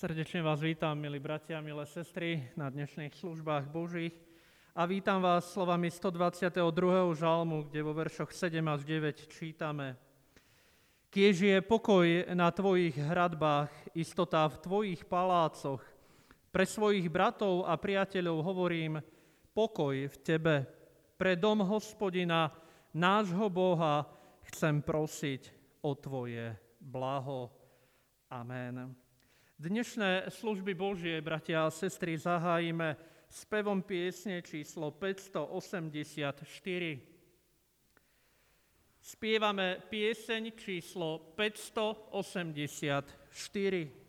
Srdečne vás vítam, milí bratia, milé sestry, na dnešných službách Božích. A vítam vás slovami 122. žalmu, kde vo veršoch 7 až 9 čítame. Kiež je pokoj na tvojich hradbách, istota v tvojich palácoch. Pre svojich bratov a priateľov hovorím, pokoj v tebe. Pre dom hospodina, nášho Boha, chcem prosiť o tvoje blaho. Amen. Dnešné služby Božie, bratia a sestry, zahájime spevom piesne číslo 584. Spievame pieseň číslo 584.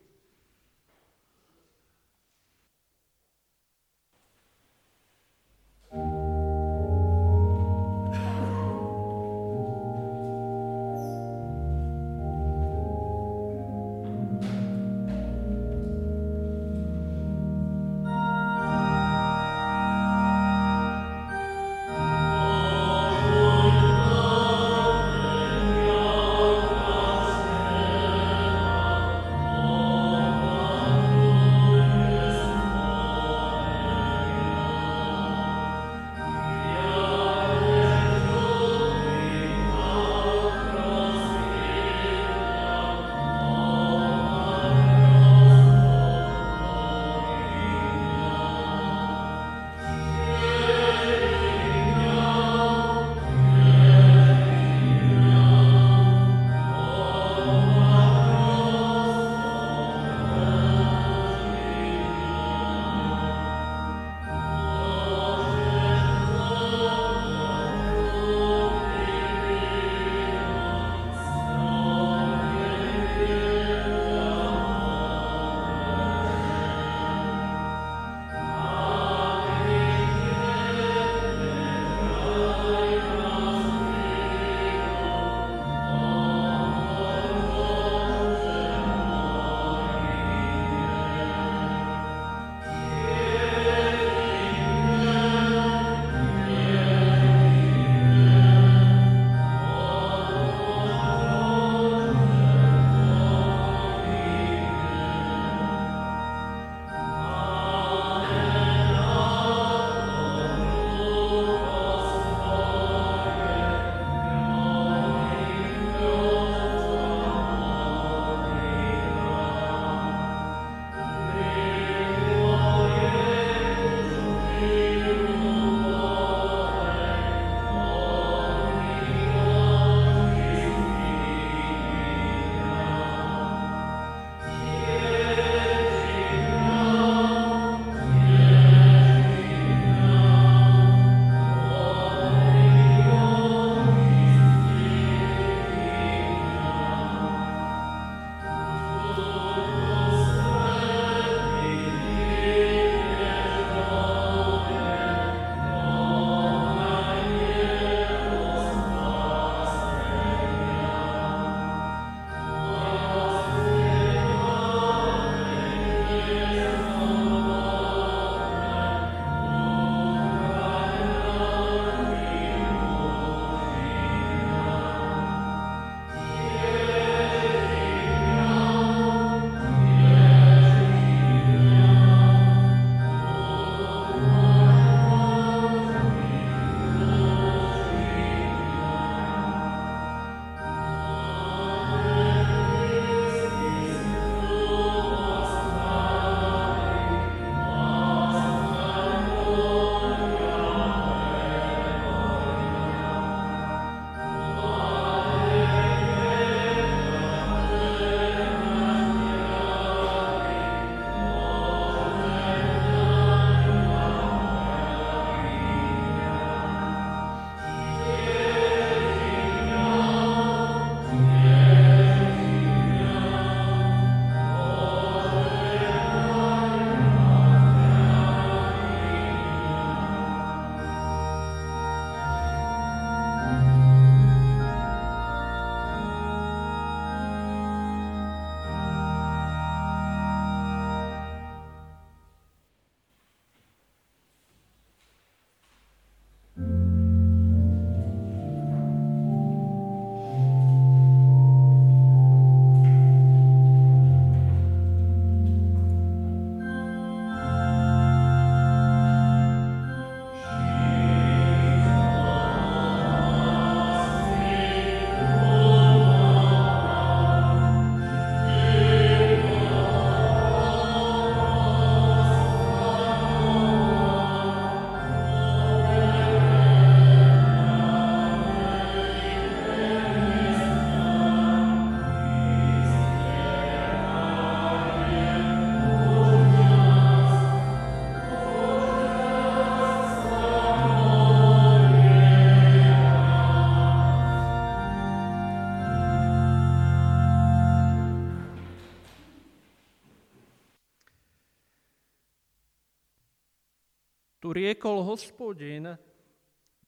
Riekol hospodin,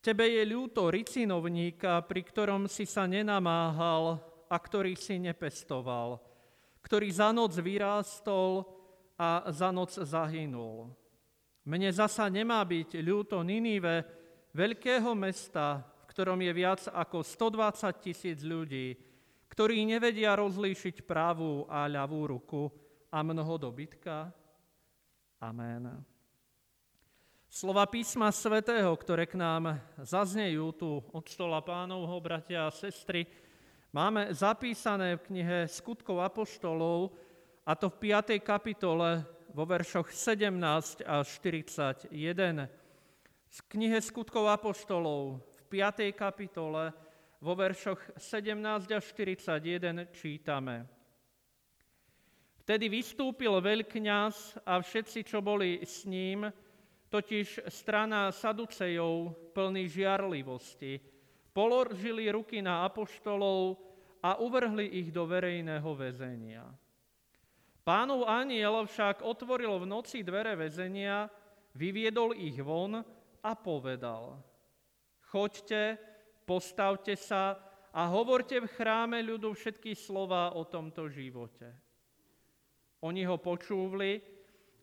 tebe je ľúto ricinovníka, pri ktorom si sa nenamáhal a ktorý si nepestoval, ktorý za noc vyrástol a za noc zahynul. Mne zasa nemá byť ľúto Ninive, veľkého mesta, v ktorom je viac ako 120 tisíc ľudí, ktorí nevedia rozlíšiť pravú a ľavú ruku a mnoho dobytka? Amen. Slova písma svätého, ktoré k nám zaznejú tu od stola pánovho, bratia a sestry, máme zapísané v knihe Skutkov apoštolov, a to v 5. kapitole vo veršoch 17 až 41. Z knihe Skutkov Apoštolov v 5. kapitole vo veršoch 17 až 41 čítame. Vtedy vystúpil veľkňaz a všetci, čo boli s ním, totiž strana Saducejov plný žiarlivosti, položili ruky na apoštolov a uvrhli ich do verejného väzenia. Pánov aniel však otvoril v noci dvere väzenia, vyviedol ich von a povedal, choďte, postavte sa a hovorte v chráme ľudu všetky slova o tomto živote. Oni ho počúvli,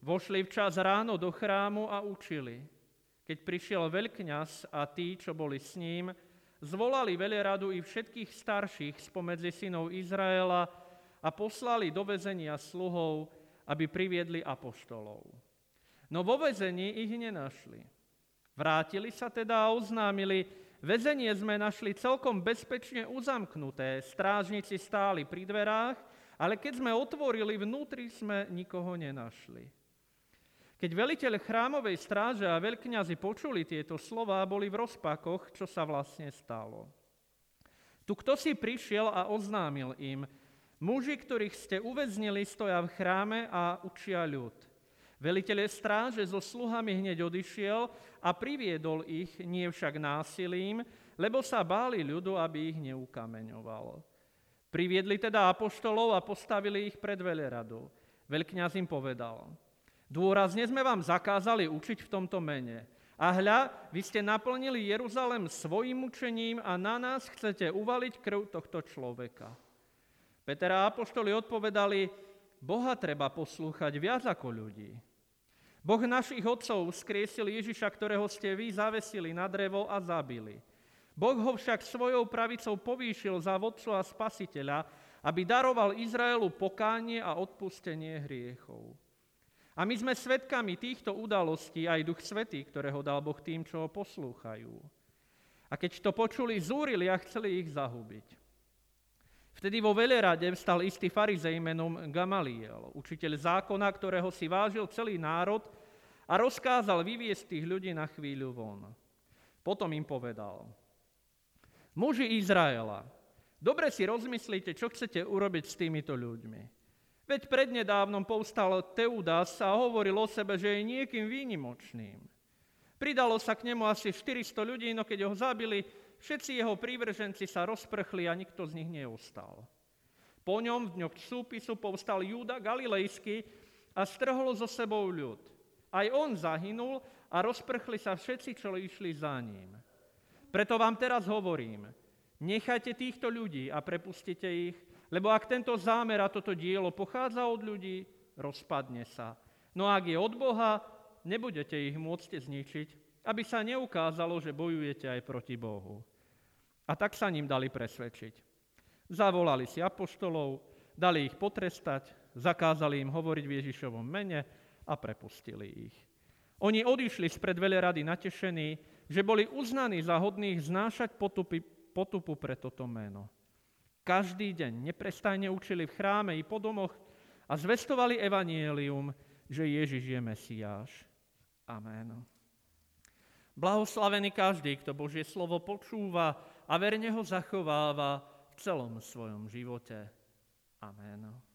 vošli včas ráno do chrámu a učili. Keď prišiel veľkňaz a tí, čo boli s ním, zvolali veľeradu i všetkých starších spomedzi synov Izraela a poslali do väzenia sluhov, aby priviedli apoštolov. No vo väzení ich nenašli. Vrátili sa teda a oznámili, väzenie sme našli celkom bezpečne uzamknuté, strážnici stáli pri dverách, ale keď sme otvorili, vnútri sme nikoho nenašli. Keď veliteľ chrámovej stráže a veľkňazi počuli tieto slova, boli v rozpakoch, čo sa vlastne stalo. Tu kto si prišiel a oznámil im, Muži, ktorých ste uväznili, stoja v chráme a učia ľud. Veliteľ stráže so sluhami hneď odišiel a priviedol ich, nie však násilím, lebo sa báli ľudu, aby ich neukameňoval. Priviedli teda apoštolov a postavili ich pred veleradu. Veľkňaz im povedal, dôrazne sme vám zakázali učiť v tomto mene. A hľa, vy ste naplnili Jeruzalem svojim učením a na nás chcete uvaliť krv tohto človeka. Peter a Apoštoli odpovedali, Boha treba poslúchať viac ako ľudí. Boh našich otcov skriesil Ježiša, ktorého ste vy zavesili na drevo a zabili. Boh ho však svojou pravicou povýšil za vodcu a spasiteľa, aby daroval Izraelu pokánie a odpustenie hriechov. A my sme svedkami týchto udalostí aj Duch Svetý, ktorého dal Boh tým, čo ho poslúchajú. A keď to počuli, zúrili a chceli ich zahubiť. Vtedy vo velerade vstal istý farizej menom Gamaliel, učiteľ zákona, ktorého si vážil celý národ a rozkázal vyviesť tých ľudí na chvíľu von. Potom im povedal, muži Izraela, dobre si rozmyslíte, čo chcete urobiť s týmito ľuďmi. Veď prednedávnom povstal Teudas a hovoril o sebe, že je niekým výnimočným. Pridalo sa k nemu asi 400 ľudí, no keď ho zabili, Všetci jeho prívrženci sa rozprchli a nikto z nich neostal. Po ňom v dňoch súpisu povstal Júda Galilejský a strhol so sebou ľud. Aj on zahynul a rozprchli sa všetci, čo išli za ním. Preto vám teraz hovorím, nechajte týchto ľudí a prepustite ich, lebo ak tento zámer a toto dielo pochádza od ľudí, rozpadne sa. No ak je od Boha, nebudete ich môcť zničiť, aby sa neukázalo, že bojujete aj proti Bohu. A tak sa ním dali presvedčiť. Zavolali si apoštolov, dali ich potrestať, zakázali im hovoriť v Ježišovom mene a prepustili ich. Oni odišli spred rady natešení, že boli uznaní za hodných znášať potupy, potupu pre toto meno. Každý deň neprestajne učili v chráme i po domoch a zvestovali evanielium, že Ježiš je Mesiáš. Amen. Blahoslavený každý, kto Božie slovo počúva a verne ho zachováva v celom svojom živote. Amen.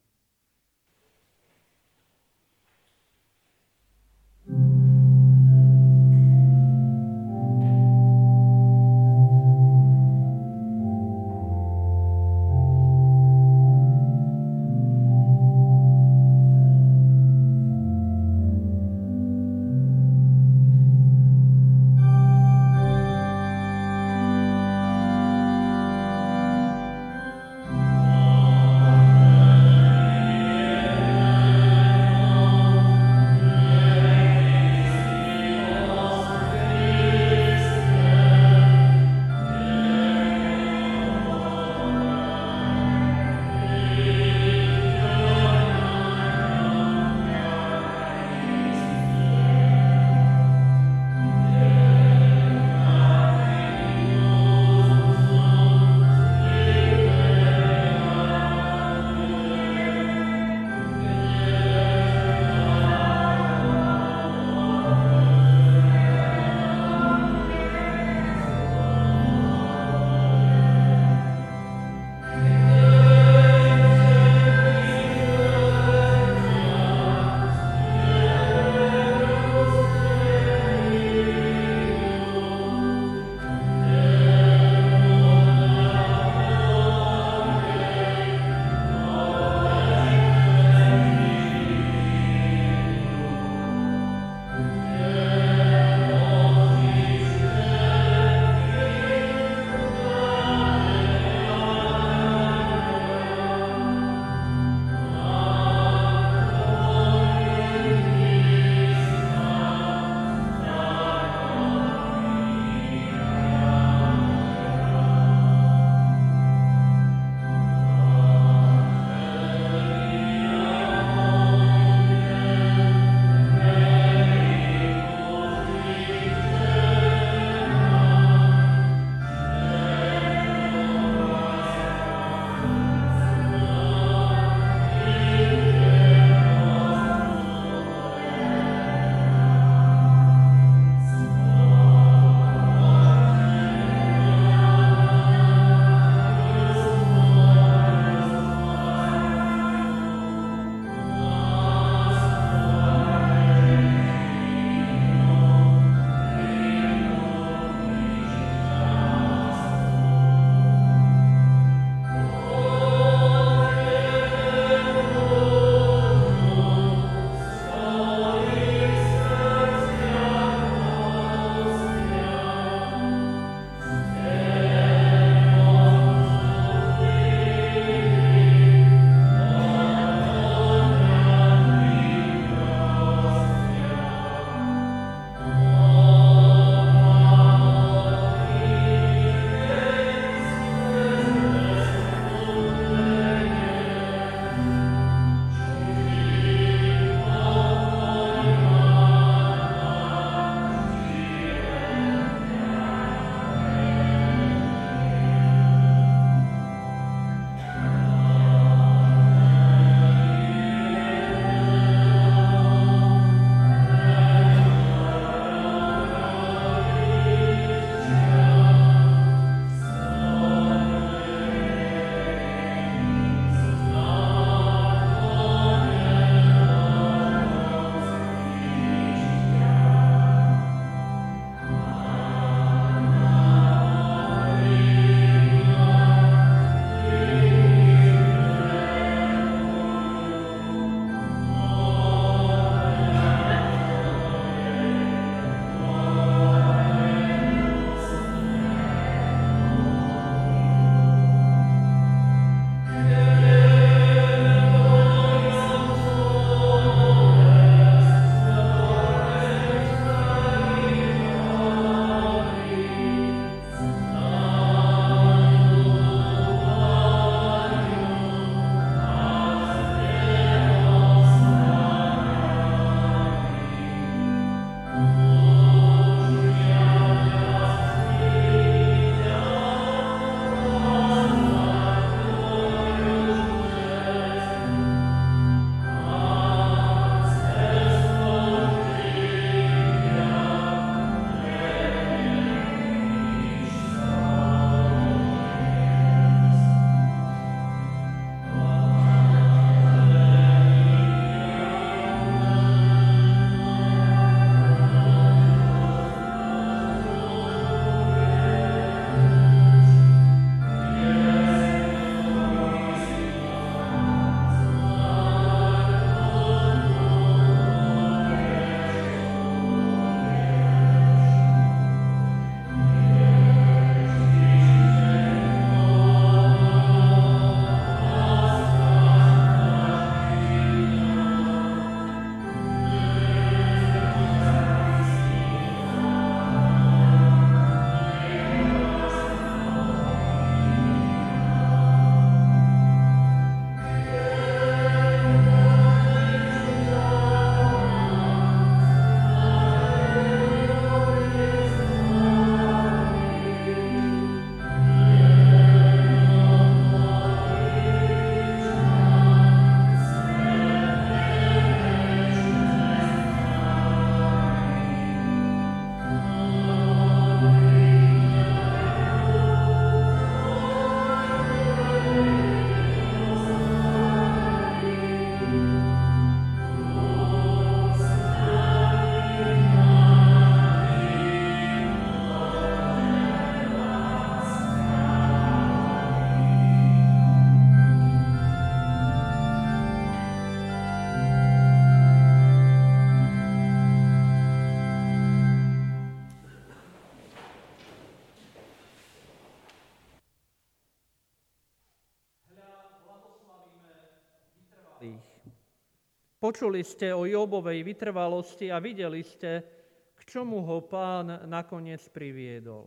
Počuli ste o Jobovej vytrvalosti a videli ste, k čomu ho pán nakoniec priviedol.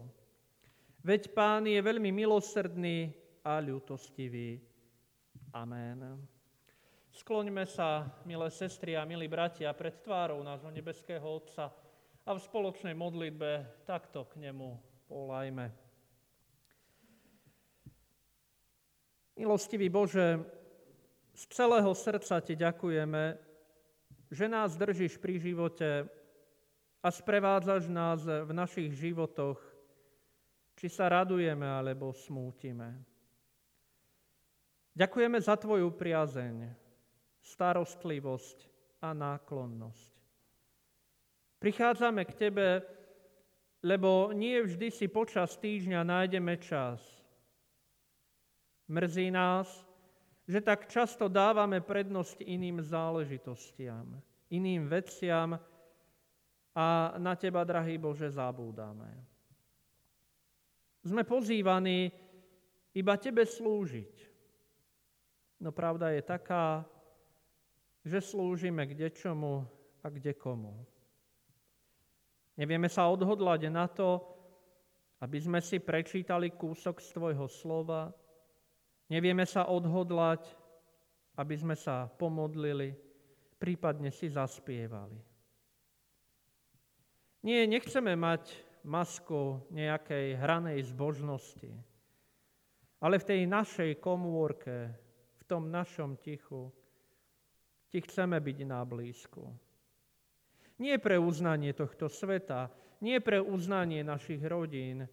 Veď pán je veľmi milosrdný a ľutostivý. Amen. Skloňme sa, milé sestry a milí bratia, pred tvárou nášho nebeského Otca a v spoločnej modlitbe takto k nemu volajme. Milostivý Bože, z celého srdca Ti ďakujeme, že nás držíš pri živote a sprevádzaš nás v našich životoch, či sa radujeme alebo smútime. Ďakujeme za Tvoju priazeň, starostlivosť a náklonnosť. Prichádzame k Tebe, lebo nie vždy si počas týždňa nájdeme čas. Mrzí nás, že tak často dávame prednosť iným záležitostiam, iným veciam a na Teba, drahý Bože, zabúdame. Sme pozývaní iba Tebe slúžiť. No pravda je taká, že slúžime kde čomu a kde komu. Nevieme sa odhodlať na to, aby sme si prečítali kúsok z Tvojho slova. Nevieme sa odhodlať, aby sme sa pomodlili, prípadne si zaspievali. Nie, nechceme mať masku nejakej hranej zbožnosti, ale v tej našej komórke, v tom našom tichu, ti chceme byť na blízku. Nie pre uznanie tohto sveta, nie pre uznanie našich rodín,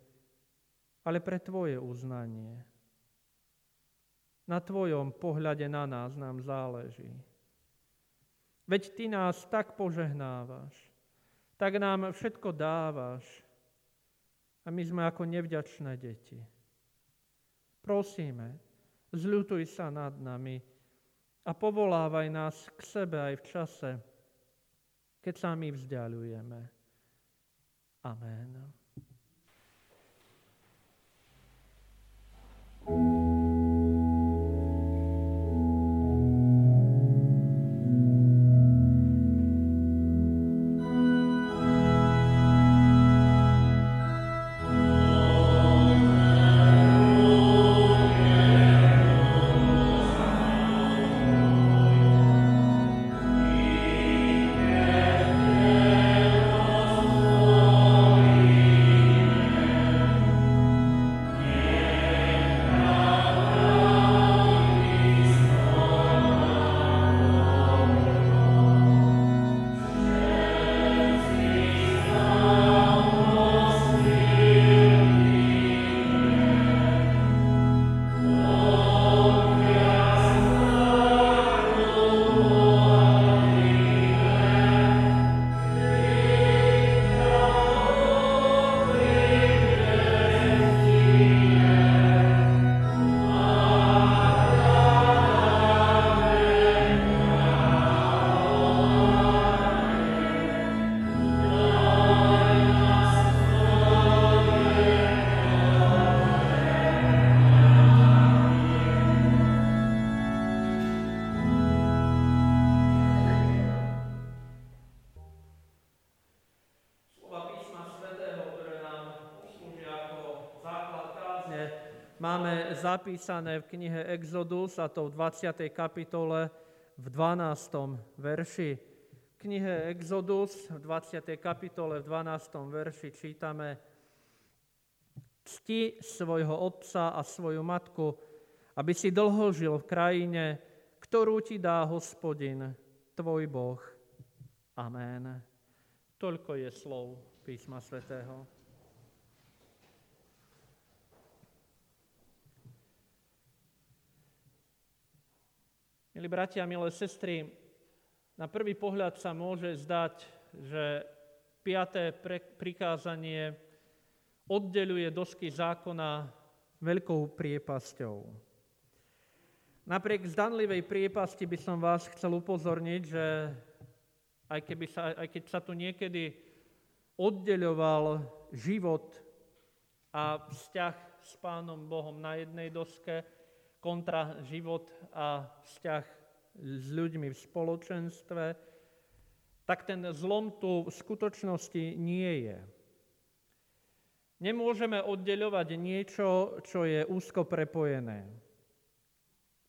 ale pre Tvoje uznanie. Na Tvojom pohľade na nás nám záleží. Veď Ty nás tak požehnávaš, tak nám všetko dávaš a my sme ako nevďačné deti. Prosíme, zľutuj sa nad nami a povolávaj nás k sebe aj v čase, keď sa my vzdialujeme. Amen. máme zapísané v knihe Exodus, a to v 20. kapitole v 12. verši. V knihe Exodus v 20. kapitole v 12. verši čítame Cti svojho otca a svoju matku, aby si dlho žil v krajine, ktorú ti dá hospodin, tvoj Boh. Amen. Toľko je slov písma svätého. Milí bratia, milé sestry, na prvý pohľad sa môže zdať, že piaté prikázanie oddeluje dosky zákona veľkou priepasťou. Napriek zdanlivej priepasti by som vás chcel upozorniť, že aj, keby sa, aj keď sa tu niekedy oddeľoval život a vzťah s Pánom Bohom na jednej doske, kontra život a vzťah s ľuďmi v spoločenstve, tak ten zlom tu v skutočnosti nie je. Nemôžeme oddeľovať niečo, čo je úzko prepojené.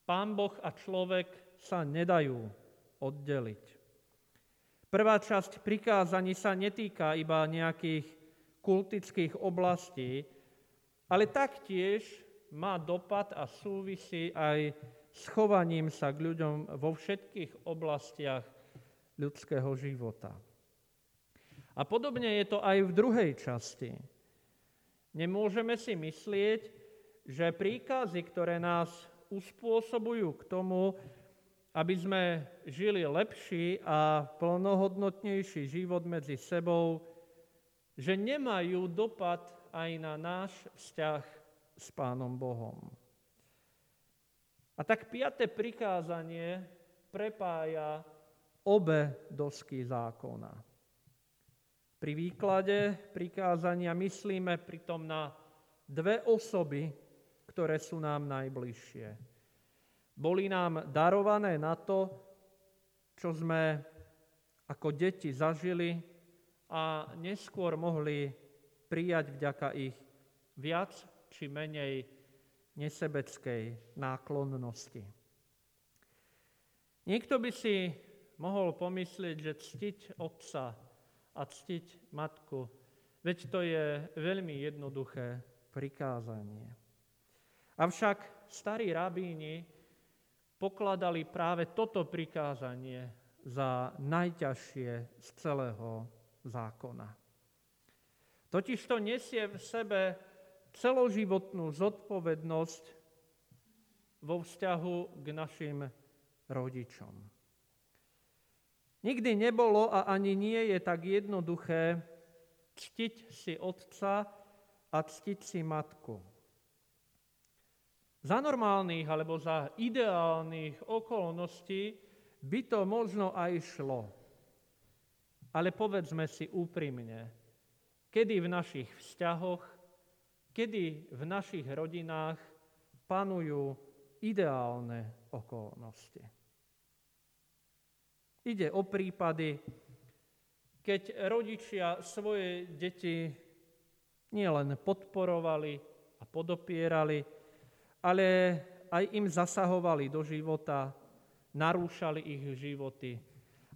Pán Boh a človek sa nedajú oddeliť. Prvá časť prikázaní sa netýka iba nejakých kultických oblastí, ale taktiež má dopad a súvisí aj s chovaním sa k ľuďom vo všetkých oblastiach ľudského života. A podobne je to aj v druhej časti. Nemôžeme si myslieť, že príkazy, ktoré nás uspôsobujú k tomu, aby sme žili lepší a plnohodnotnejší život medzi sebou, že nemajú dopad aj na náš vzťah s Pánom Bohom. A tak piaté prikázanie prepája obe dosky zákona. Pri výklade prikázania myslíme pritom na dve osoby, ktoré sú nám najbližšie. Boli nám darované na to, čo sme ako deti zažili a neskôr mohli prijať vďaka ich viac či menej nesebeckej náklonnosti. Niekto by si mohol pomyslieť, že ctiť otca a ctiť matku, veď to je veľmi jednoduché prikázanie. Avšak starí rabíni pokladali práve toto prikázanie za najťažšie z celého zákona. Totiž to nesie v sebe celoživotnú zodpovednosť vo vzťahu k našim rodičom. Nikdy nebolo a ani nie je tak jednoduché ctiť si otca a ctiť si matku. Za normálnych alebo za ideálnych okolností by to možno aj šlo. Ale povedzme si úprimne, kedy v našich vzťahoch, kedy v našich rodinách panujú ideálne okolnosti. Ide o prípady, keď rodičia svoje deti nielen podporovali a podopierali, ale aj im zasahovali do života, narúšali ich životy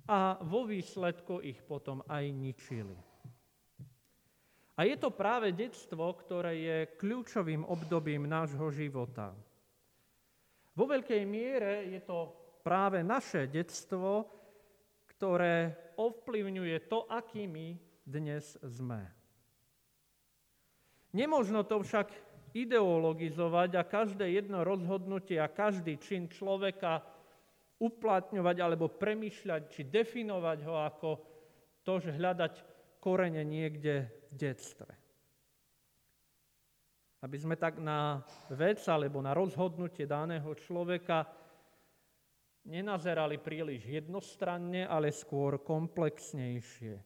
a vo výsledku ich potom aj ničili. A je to práve detstvo, ktoré je kľúčovým obdobím nášho života. Vo veľkej miere je to práve naše detstvo, ktoré ovplyvňuje to, akými dnes sme. Nemožno to však ideologizovať a každé jedno rozhodnutie a každý čin človeka uplatňovať alebo premyšľať či definovať ho ako to, že hľadať korene niekde detstve. Aby sme tak na vec alebo na rozhodnutie daného človeka nenazerali príliš jednostranne, ale skôr komplexnejšie.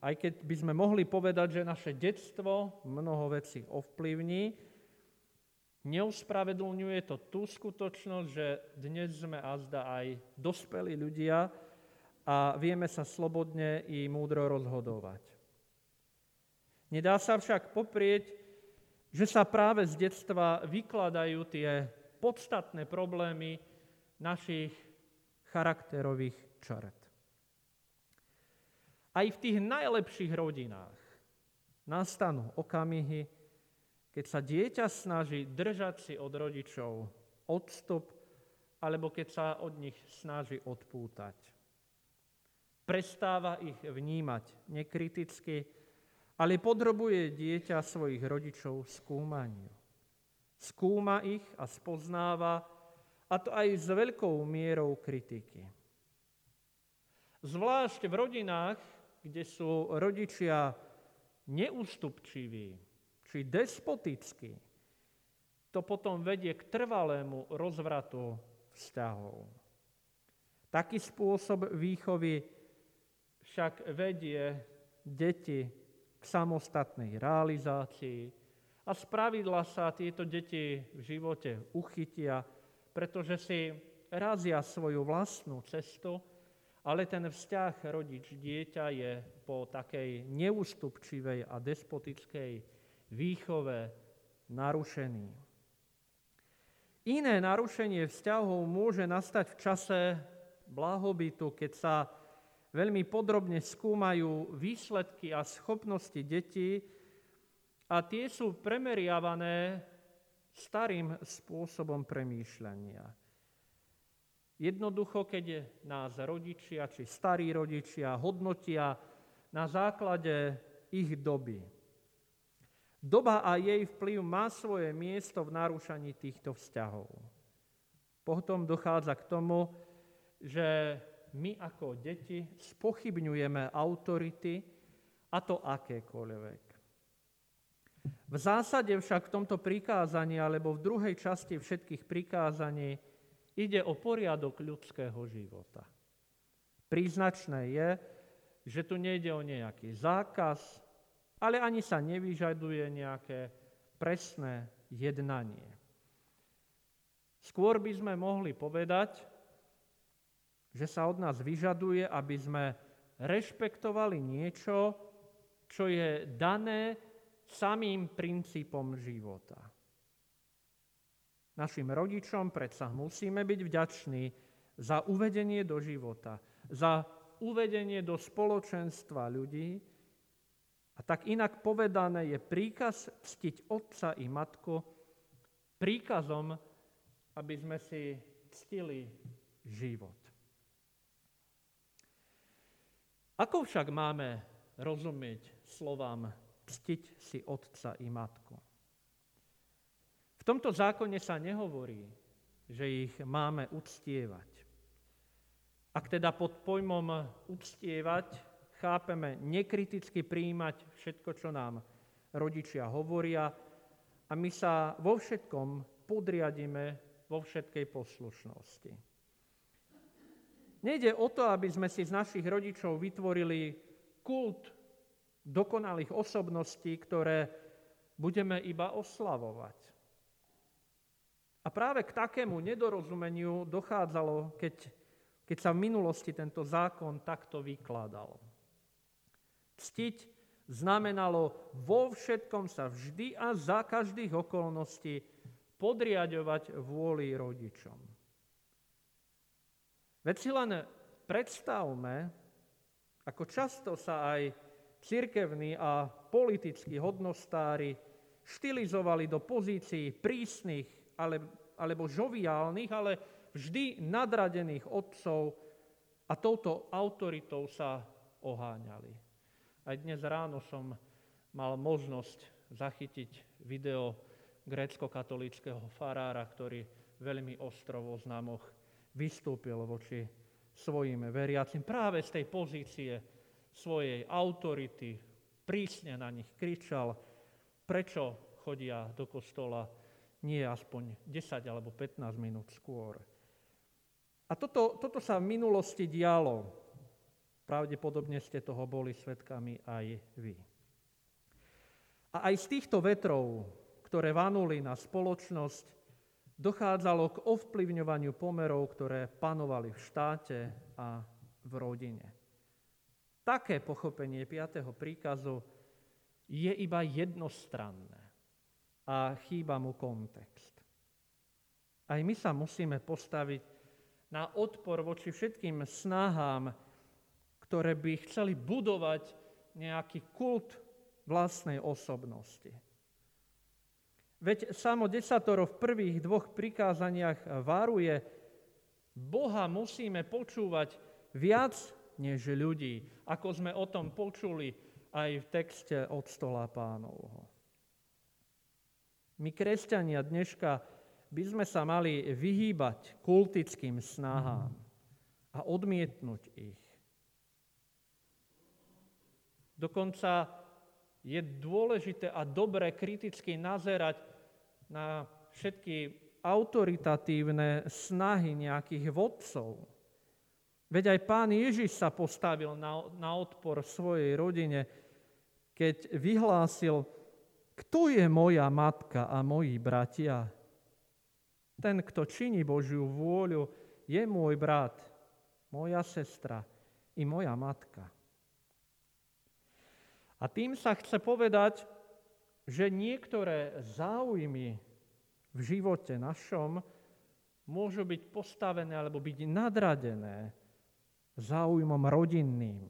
Aj keď by sme mohli povedať, že naše detstvo mnoho vecí ovplyvní, neuspravedlňuje to tú skutočnosť, že dnes sme azda aj dospelí ľudia a vieme sa slobodne i múdro rozhodovať. Nedá sa však poprieť, že sa práve z detstva vykladajú tie podstatné problémy našich charakterových čart. Aj v tých najlepších rodinách nastanú okamihy, keď sa dieťa snaží držať si od rodičov odstup, alebo keď sa od nich snaží odpútať. Prestáva ich vnímať nekriticky, ale podrobuje dieťa svojich rodičov skúmaniu. Skúma ich a spoznáva, a to aj s veľkou mierou kritiky. Zvlášť v rodinách, kde sú rodičia neústupčiví či despotickí, to potom vedie k trvalému rozvratu vzťahov. Taký spôsob výchovy však vedie deti k samostatnej realizácii, a spravidla sa tieto deti v živote uchytia pretože si razia svoju vlastnú cestu, ale ten vzťah rodič-dieťa je po takej neústupčivej a despotickej výchove narušený. Iné narušenie vzťahov môže nastať v čase blahobytu, keď sa veľmi podrobne skúmajú výsledky a schopnosti detí a tie sú premeriavané starým spôsobom premýšľania. Jednoducho, keď nás rodičia či starí rodičia hodnotia na základe ich doby. Doba a jej vplyv má svoje miesto v narúšaní týchto vzťahov. Potom dochádza k tomu, že my ako deti spochybňujeme autority, a to akékoľvek. V zásade však v tomto prikázaní alebo v druhej časti všetkých prikázaní ide o poriadok ľudského života. Príznačné je, že tu nejde o nejaký zákaz, ale ani sa nevyžaduje nejaké presné jednanie. Skôr by sme mohli povedať, že sa od nás vyžaduje, aby sme rešpektovali niečo, čo je dané samým princípom života. Našim rodičom predsa musíme byť vďační za uvedenie do života, za uvedenie do spoločenstva ľudí. A tak inak povedané je príkaz ctiť otca i matku príkazom, aby sme si ctili život. Ako však máme rozumieť slovám ctiť si otca i matku. V tomto zákone sa nehovorí, že ich máme uctievať. Ak teda pod pojmom uctievať chápeme nekriticky prijímať všetko, čo nám rodičia hovoria a my sa vo všetkom podriadíme vo všetkej poslušnosti. Nejde o to, aby sme si z našich rodičov vytvorili kult dokonalých osobností, ktoré budeme iba oslavovať. A práve k takému nedorozumeniu dochádzalo, keď, keď sa v minulosti tento zákon takto vykladal. Ctiť znamenalo vo všetkom sa vždy a za každých okolností podriadovať vôli rodičom. Veď si len predstavme, ako často sa aj cirkevní a politickí hodnostári štilizovali do pozícií prísnych alebo žoviálnych, ale vždy nadradených otcov a touto autoritou sa oháňali. Aj dnes ráno som mal možnosť zachytiť video grécko-katolického farára, ktorý veľmi ostro vo známoch vystúpil voči svojim veriacim práve z tej pozície svojej autority, prísne na nich kričal, prečo chodia do kostola nie aspoň 10 alebo 15 minút skôr. A toto, toto sa v minulosti dialo. Pravdepodobne ste toho boli svetkami aj vy. A aj z týchto vetrov, ktoré vanuli na spoločnosť, dochádzalo k ovplyvňovaniu pomerov, ktoré panovali v štáte a v rodine. Také pochopenie 5. príkazu je iba jednostranné a chýba mu kontext. Aj my sa musíme postaviť na odpor voči všetkým snahám, ktoré by chceli budovať nejaký kult vlastnej osobnosti. Veď samo desatoro v prvých dvoch prikázaniach varuje, Boha musíme počúvať viac než ľudí, ako sme o tom počuli aj v texte od stola pánovho. My, kresťania dneška, by sme sa mali vyhýbať kultickým snahám a odmietnúť ich. Dokonca je dôležité a dobre kriticky nazerať na všetky autoritatívne snahy nejakých vodcov, Veď aj pán Ježiš sa postavil na, na odpor svojej rodine, keď vyhlásil, kto je moja matka a moji bratia? Ten, kto činí Božiu vôľu, je môj brat, moja sestra i moja matka. A tým sa chce povedať, že niektoré záujmy v živote našom môžu byť postavené alebo byť nadradené záujmom rodinným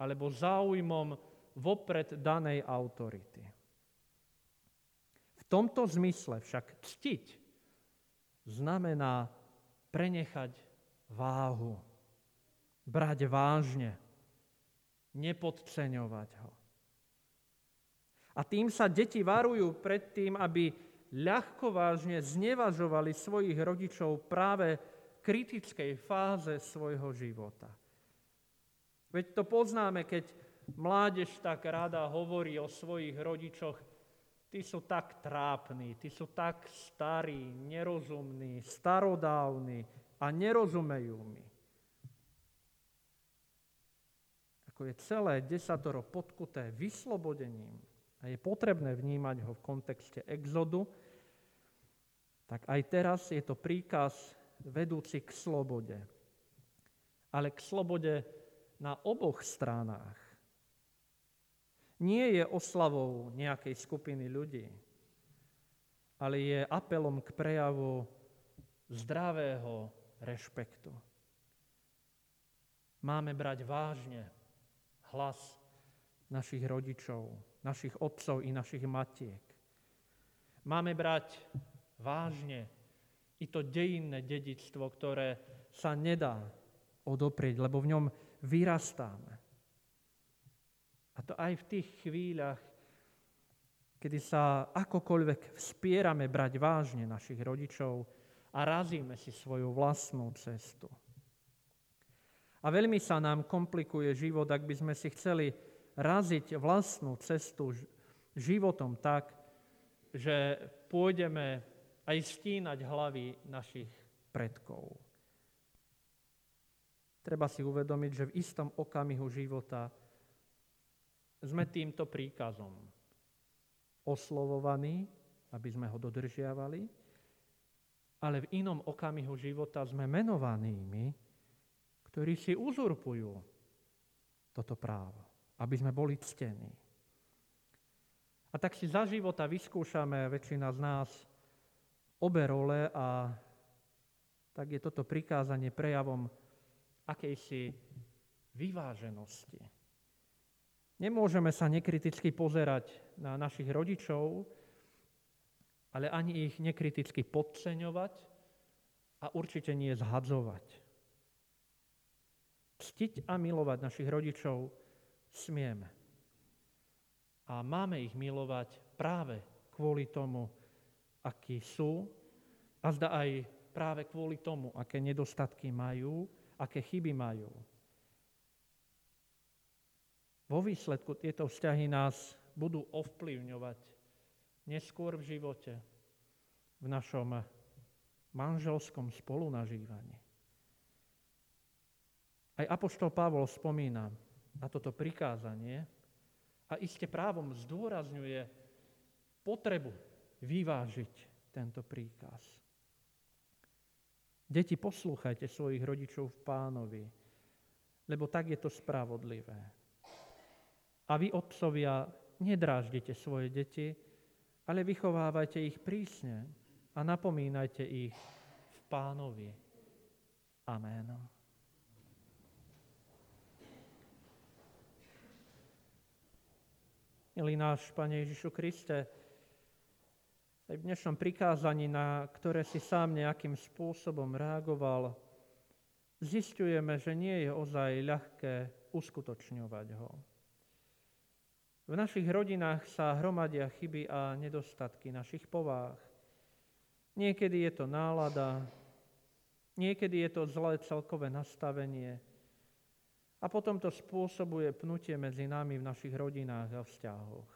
alebo záujmom vopred danej autority. V tomto zmysle však ctiť znamená prenechať váhu, brať vážne, nepodceňovať ho. A tým sa deti varujú pred tým, aby ľahko vážne znevažovali svojich rodičov práve v kritickej fáze svojho života. Veď to poznáme, keď mládež tak rada hovorí o svojich rodičoch, tí sú tak trápni, tí sú tak starí, nerozumní, starodávni a nerozumejú mi. ako je celé desatoro podkuté vyslobodením a je potrebné vnímať ho v kontexte exodu, tak aj teraz je to príkaz vedúci k slobode. Ale k slobode na oboch stranách. Nie je oslavou nejakej skupiny ľudí, ale je apelom k prejavu zdravého rešpektu. Máme brať vážne hlas našich rodičov, našich otcov i našich matiek. Máme brať vážne i to dejinné dedictvo, ktoré sa nedá odoprieť, lebo v ňom vyrastáme. A to aj v tých chvíľach, kedy sa akokoľvek vspierame brať vážne našich rodičov a razíme si svoju vlastnú cestu. A veľmi sa nám komplikuje život, ak by sme si chceli raziť vlastnú cestu životom tak, že pôjdeme aj stínať hlavy našich predkov. Treba si uvedomiť, že v istom okamihu života sme týmto príkazom oslovovaní, aby sme ho dodržiavali, ale v inom okamihu života sme menovanými, ktorí si uzurpujú toto právo, aby sme boli ctení. A tak si za života vyskúšame, väčšina z nás, obe role a tak je toto prikázanie prejavom akejsi vyváženosti. Nemôžeme sa nekriticky pozerať na našich rodičov, ale ani ich nekriticky podceňovať a určite nie zhadzovať. Ctiť a milovať našich rodičov smieme. A máme ich milovať práve kvôli tomu, akí sú, a zda aj práve kvôli tomu, aké nedostatky majú, aké chyby majú. Vo výsledku tieto vzťahy nás budú ovplyvňovať neskôr v živote, v našom manželskom spolunažívaní. Aj Apoštol Pavol spomína na toto prikázanie a iste právom zdôrazňuje potrebu vyvážiť tento príkaz. Deti, poslúchajte svojich rodičov v pánovi, lebo tak je to spravodlivé. A vy, otcovia, nedráždite svoje deti, ale vychovávajte ich prísne a napomínajte ich v pánovi. Amen. Milý náš Pane Ježišu Kriste, aj v dnešnom prikázaní, na ktoré si sám nejakým spôsobom reagoval, zistujeme, že nie je ozaj ľahké uskutočňovať ho. V našich rodinách sa hromadia chyby a nedostatky našich povách. Niekedy je to nálada, niekedy je to zlé celkové nastavenie, a potom to spôsobuje pnutie medzi nami v našich rodinách a vzťahoch.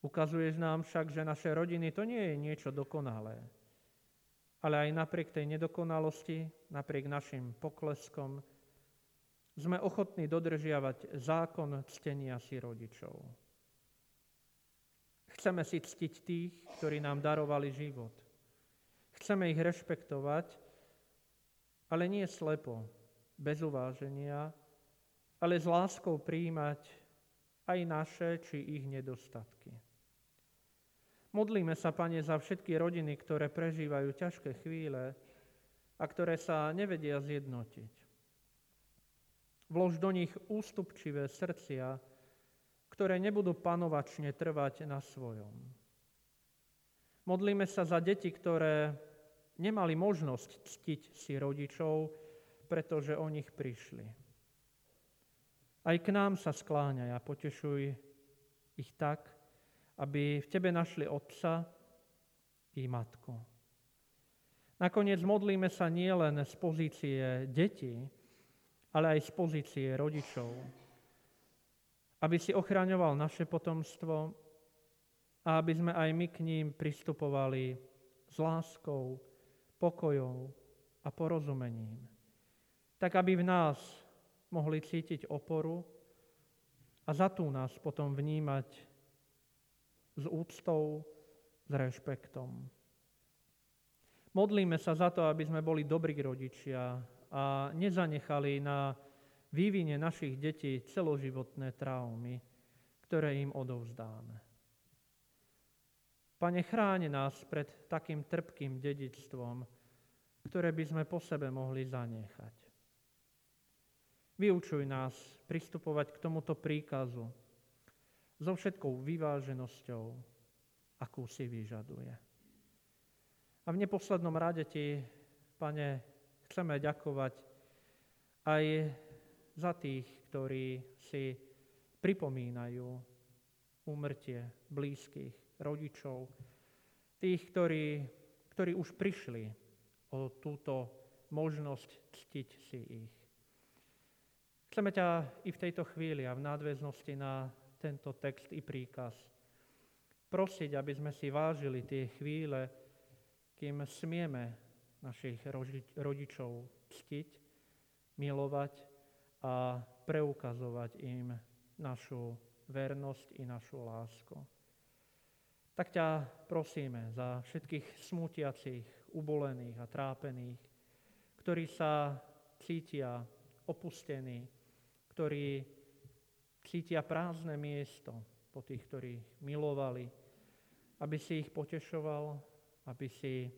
Ukazuješ nám však, že naše rodiny to nie je niečo dokonalé. Ale aj napriek tej nedokonalosti, napriek našim pokleskom, sme ochotní dodržiavať zákon ctenia si rodičov. Chceme si ctiť tých, ktorí nám darovali život. Chceme ich rešpektovať, ale nie slepo, bez uváženia, ale s láskou príjmať aj naše či ich nedostatky. Modlíme sa, Pane, za všetky rodiny, ktoré prežívajú ťažké chvíle a ktoré sa nevedia zjednotiť. Vlož do nich ústupčivé srdcia, ktoré nebudú panovačne trvať na svojom. Modlíme sa za deti, ktoré nemali možnosť ctiť si rodičov, pretože o nich prišli. Aj k nám sa skláňaj a potešuj ich tak, aby v tebe našli otca i matku. Nakoniec modlíme sa nielen z pozície detí, ale aj z pozície rodičov, aby si ochraňoval naše potomstvo a aby sme aj my k ním pristupovali s láskou, pokojou a porozumením. Tak, aby v nás mohli cítiť oporu a za tú nás potom vnímať s úctou, s rešpektom. Modlíme sa za to, aby sme boli dobrí rodičia a nezanechali na vývine našich detí celoživotné traumy, ktoré im odovzdáme. Pane, chráň nás pred takým trpkým dedičstvom, ktoré by sme po sebe mohli zanechať. Vyučuj nás pristupovať k tomuto príkazu so všetkou vyváženosťou, akú si vyžaduje. A v neposlednom rade ti, pane, chceme ďakovať aj za tých, ktorí si pripomínajú úmrtie blízkych, rodičov, tých, ktorí, ktorí už prišli o túto možnosť ctiť si ich. Chceme ťa i v tejto chvíli a v nadväznosti na tento text i príkaz prosiť, aby sme si vážili tie chvíle, kým smieme našich rodičov ctiť, milovať a preukazovať im našu vernosť i našu lásku. Tak ťa prosíme za všetkých smutiacich, ubolených a trápených, ktorí sa cítia opustení, ktorí cítia prázdne miesto po tých, ktorí milovali, aby si ich potešoval, aby si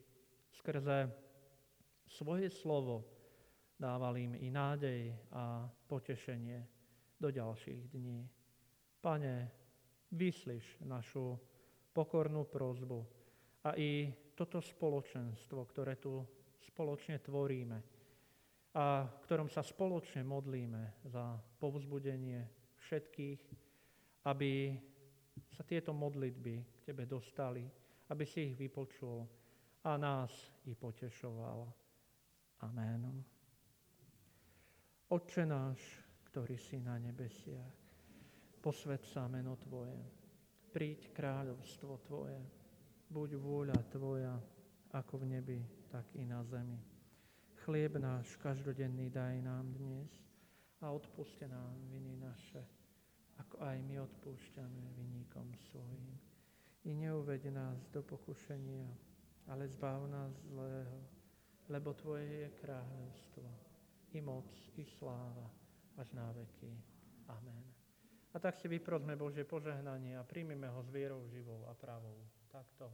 skrze svoje slovo dával im i nádej a potešenie do ďalších dní. Pane, vyslíš našu pokornú prozbu a i toto spoločenstvo, ktoré tu spoločne tvoríme a ktorom sa spoločne modlíme za povzbudenie všetkých, aby sa tieto modlitby k Tebe dostali, aby si ich vypočul a nás i potešoval. Amen. Otče náš, ktorý si na nebesiach, posved sa meno Tvoje príď kráľovstvo Tvoje, buď vôľa Tvoja, ako v nebi, tak i na zemi. Chlieb náš každodenný daj nám dnes a odpuste nám viny naše, ako aj my odpúšťame vyníkom svojim. I neuveď nás do pokušenia, ale zbav nás zlého, lebo Tvoje je kráľovstvo, i moc, i sláva, až na veky. Amen. A tak si vyprosme Bože požehnanie a príjmime ho s vierou živou a pravou. Takto.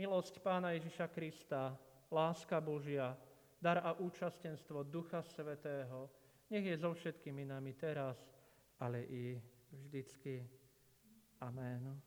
Milosť Pána Ježiša Krista, láska Božia, dar a účastenstvo Ducha Svetého, nech je so všetkými nami teraz, ale i vždycky. Amen.